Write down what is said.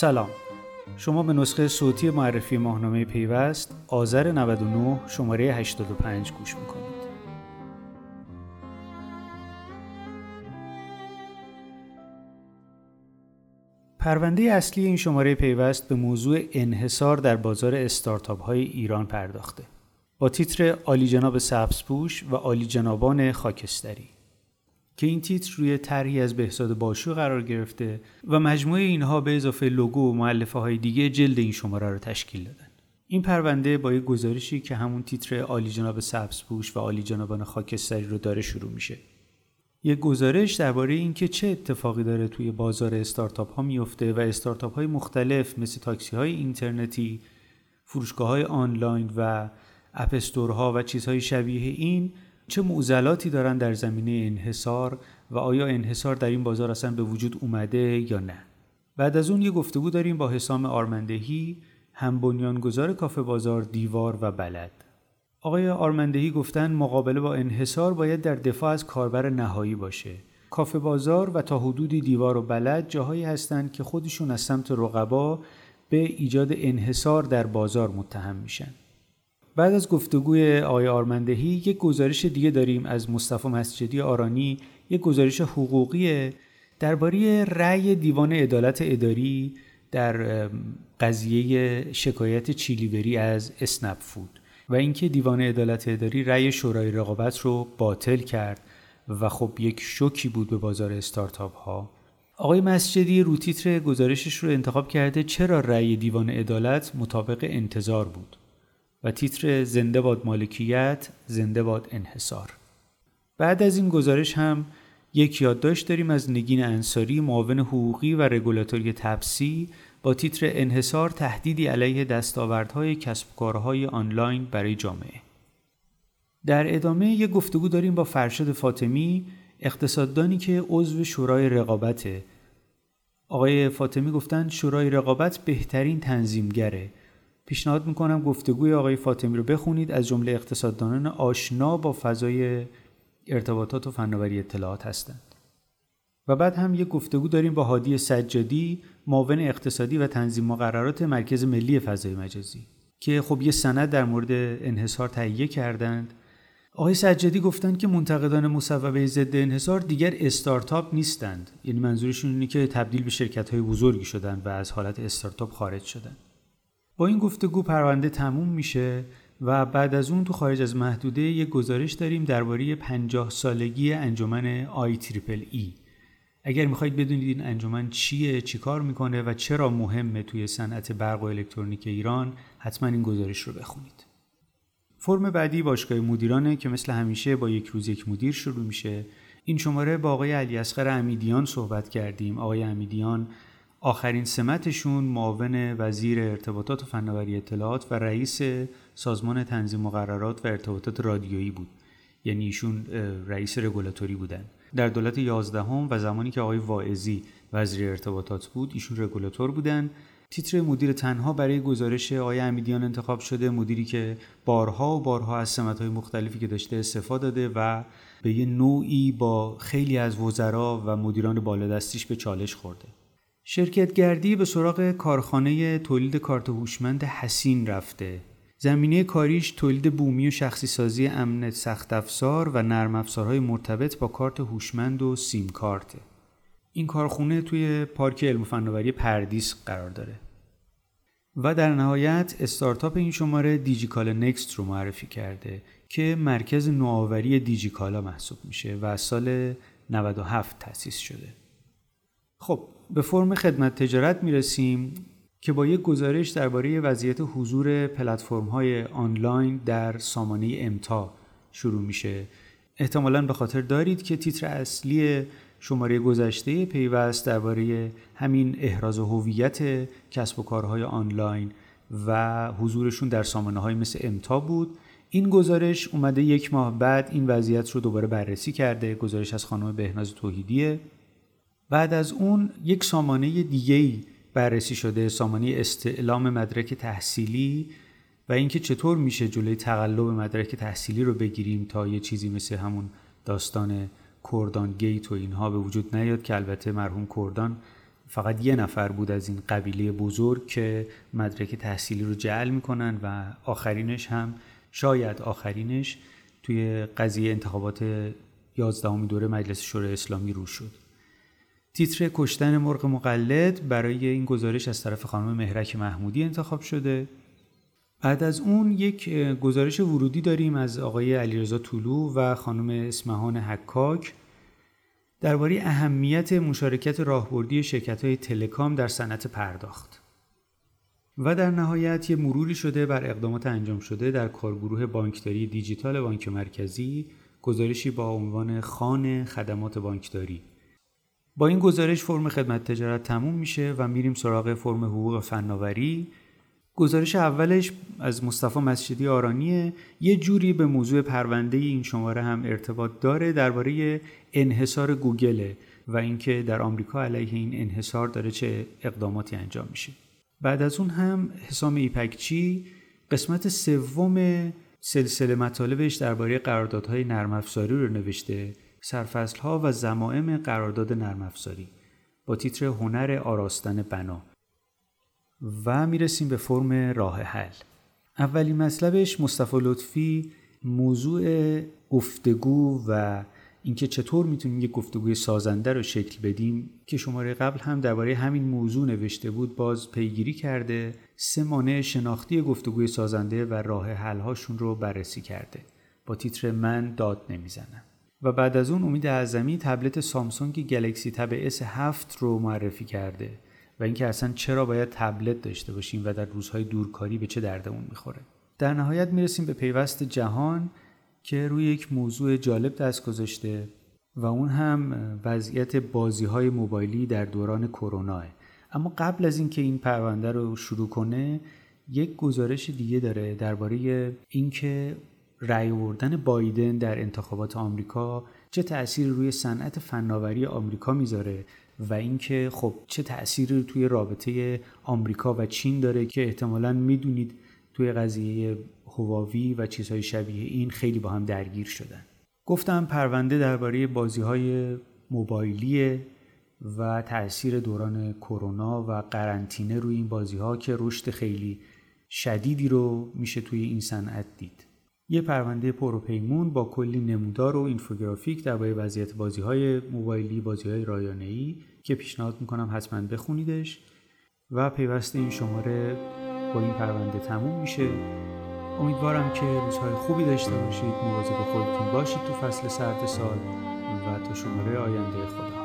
سلام. شما به نسخه صوتی معرفی ماهنامه پیوست آذر 99 شماره 85 گوش می‌کنید. پرونده اصلی این شماره پیوست به موضوع انحصار در بازار استارتاپ های ایران پرداخته. با تیتر عالی جناب سبزپوش و عالی جنابان خاکستری. که این تیتر روی طرحی از بهزاد باشو قرار گرفته و مجموعه اینها به اضافه لوگو و معلفه های دیگه جلد این شماره رو تشکیل دادن. این پرونده با یک گزارشی که همون تیتر عالی جناب سبزپوش و عالی جنابان خاکستری رو داره شروع میشه. یک گزارش درباره اینکه چه اتفاقی داره توی بازار استارتاپ ها میفته و استارتاپ های مختلف مثل تاکسی های اینترنتی، فروشگاه های آنلاین و اپستورها و چیزهای شبیه این چه معضلاتی دارن در زمینه انحصار و آیا انحصار در این بازار اصلا به وجود اومده یا نه؟ بعد از اون یه گفتگو داریم با حسام آرمندهی هم بنیانگذار کافه بازار دیوار و بلد. آقای آرمندهی گفتن مقابله با انحصار باید در دفاع از کاربر نهایی باشه. کافه بازار و تا حدودی دیوار و بلد جاهایی هستند که خودشون از سمت رقبا به ایجاد انحصار در بازار متهم میشن. بعد از گفتگوی آقای آرمندهی یک گزارش دیگه داریم از مصطفی مسجدی آرانی یک گزارش حقوقی درباره رأی دیوان عدالت اداری در قضیه شکایت چیلیوری از اسنپ فود و اینکه دیوان عدالت اداری رأی شورای رقابت رو باطل کرد و خب یک شوکی بود به بازار استارتاپ ها. آقای مسجدی رو تیتر گزارشش رو انتخاب کرده چرا رأی دیوان عدالت مطابق انتظار بود. و تیتر زنده باد مالکیت زنده باد انحصار. بعد از این گزارش هم یک یادداشت داریم از نگین انصاری معاون حقوقی و رگولاتوری تپسی با تیتر انحصار تهدیدی علیه دستاوردهای کسب کارهای آنلاین برای جامعه. در ادامه یک گفتگو داریم با فرشاد فاطمی اقتصاددانی که عضو شورای رقابته. آقای فاطمی گفتن شورای رقابت بهترین تنظیمگره. پیشنهاد می‌کنم گفتگوی آقای فاطمی رو بخونید. از جمله اقتصاددانان آشنا با فضای ارتباطات و فناوری اطلاعات هستند. و بعد هم یک گفتگو داریم با هادی سجادی معاون اقتصادی و تنظیم مقررات مرکز ملی فضای مجازی که خب یه سند در مورد انحصار تهیه کردند. آقای سجادی گفتند که منتقدان مصوبه ضد انحصار دیگر استارتاپ نیستند. یعنی منظورشون اینه که تبدیل به شرکت های بزرگی شدن و از حالت استارتاپ خارج شدن. با این گفتگو پرونده تموم میشه و بعد از اون تو خارج از محدوده یک گزارش داریم درباره 50 سالگی انجمن آی تریپل ای. اگر می‌خواید بدونید این انجمن چیه چیکار می‌کنه و چرا مهمه توی صنعت برق و الکترونیک ایران حتما این گزارش رو بخونید. فرم بعدی باشگاه مدیرانه که مثل همیشه با یک روز یک مدیر شروع میشه. این شماره با آقای علی اصغر امیدیان صحبت کردیم. آقای امیدیان آخرین سمتشون معاون وزیر ارتباطات و فناوری اطلاعات و رئیس سازمان تنظیم مقررات و ارتباطات رادیویی بود. یعنی ایشون رئیس رگولاتوری بودن. در دولت 11 و زمانی که آقای واعظی وزیر ارتباطات بود ایشون رگولاتور بودن. تیتر مدیر تنها برای گزارش آقای امیدیان انتخاب شده مدیری که بارها و بارها از سمتهای مختلفی که داشته استفاده داده و به یه نوعی با خیلی از وزرا و مدیران بالادستیش به چالش خورده. شرکت گردی به سراغ کارخانه تولید کارت هوشمند حسین رفته. زمینه کاریش تولید بومی و شخصی سازی امن سخت افزار و نرم افزارهای مرتبط با کارت هوشمند و سیم کارته. این کارخونه توی پارک علم و فناوری پردیس قرار داره. و در نهایت استارتاپ این شماره دیجیکالا نکست رو معرفی کرده که مرکز نوآوری دیجیکالا محسوب میشه و سال 97 تأسیس شده. خب به فرم خدمت تجارت می‌رسیم که با یک گزارش درباره وضعیت حضور پلتفرم های آنلاین در سامانه امتا شروع میشه. احتمالا به خاطر دارید که تیتر اصلی شماره گذشته پیوست درباره همین احراز هویت کسب و کارهای آنلاین و حضورشون در سامانه های مثل امتا بود. این گزارش اومده یک ماه بعد این وضعیت رو دوباره بررسی کرده. گزارش از خانم بهناز توحیدیه. بعد از اون یک سامانه دیگه بررسی شده سامانه استعلام مدرک تحصیلی و اینکه چطور میشه جلوی تقلب مدرک تحصیلی رو بگیریم تا یه چیزی مثل همون داستان کردان گیت و اینها به وجود نیاد که البته مرحوم کردان فقط یه نفر بود از این قبیله بزرگ که مدرک تحصیلی رو جعل می‌کنن و آخرینش هم شاید آخرینش توی قضیه انتخابات یازدهمی دوره مجلس شورای اسلامی رو شد. تیتر کشتن مرغ مقلد برای این گزارش از طرف خانم مهرک محمودی انتخاب شده. بعد از اون یک گزارش ورودی داریم از آقای علیرضا طولو و خانم اسمهان حکاک. درباره اهمیت مشارکت راهبردی شرکت های تلکام در صنعت پرداخت. و در نهایت یه مروری شده بر اقدامات انجام شده در کارگروه بانکداری دیجیتال بانک مرکزی. گزارشی با عنوان خان خدمات بانکداری. با این گزارش فرم خدمت تجارت تموم میشه و میریم سراغ فرم حقوق فناوری. گزارش اولش از مصطفی مسجدی آرانیه. یه جوری به موضوع پرونده این شماره هم ارتباط داره درباره انحصار گوگله و اینکه در آمریکا علیه این انحصار داره چه اقداماتی انجام میشه. بعد از اون هم حسام ایپکچی قسمت سوم سلسله مطالبش درباره قراردادهای نرم افزاری رو نوشته. سرفصلها و زمائم قرارداد نرم افزاری با تیتر هنر آراستن بنا. و می‌رسیم به فرم راه حل. اولین مطلبش مصطفی لطفی موضوع گفتگو و اینکه چطور می‌تونیم یک گفتگوی سازنده رو شکل بدیم که شماره قبل هم درباره همین موضوع نوشته بود باز پیگیری کرده سه مانع شناختی گفتگوی سازنده و راه حلهاشون رو بررسی کرده. با تیتر من داد نمی‌زنم. و بعد از اون امید اعظمی تبلت سامسونگ گلکسی تب S7 رو معرفی کرده و اینکه اصلا چرا باید تبلت داشته باشیم و در روزهای دورکاری به چه دردمون می‌خوره. در نهایت می‌رسیم به پیوست جهان که روی یک موضوع جالب دست گذاشته و اون هم وضعیت بازی های موبایلی در دوران کرونا اما قبل از اینکه این پرونده رو شروع کنه یک گزارش دیگه داره درباره اینکه رأی آوردن بایدن در انتخابات آمریکا چه تأثیری روی صنعت فناوری آمریکا می‌ذاره و اینکه خب چه تأثیری توی رابطه آمریکا و چین داره که احتمالا می‌دونید توی قضیه هواوی و چیزهای شبیه این خیلی با هم درگیر شدن. گفتم پرونده درباره بازی های موبایلی و تاثیر دوران کرونا و قرنطینه روی این بازی ها که رشد خیلی شدیدی رو میشه توی این صنعت دید. یه پرونده پروپیمون با کلی نمودار و اینفوگرافیک درباره وضعیت بازی های موبایلی بازی های رایانه ای که پیشنهاد می‌کنم حتما بخونیدش و پیوسته این شماره با این پرونده تموم میشه. امیدوارم که روزهای خوبی داشته باشید. مواظب خودتون باشید تو فصل سرد سال و تا شماره آینده خدا.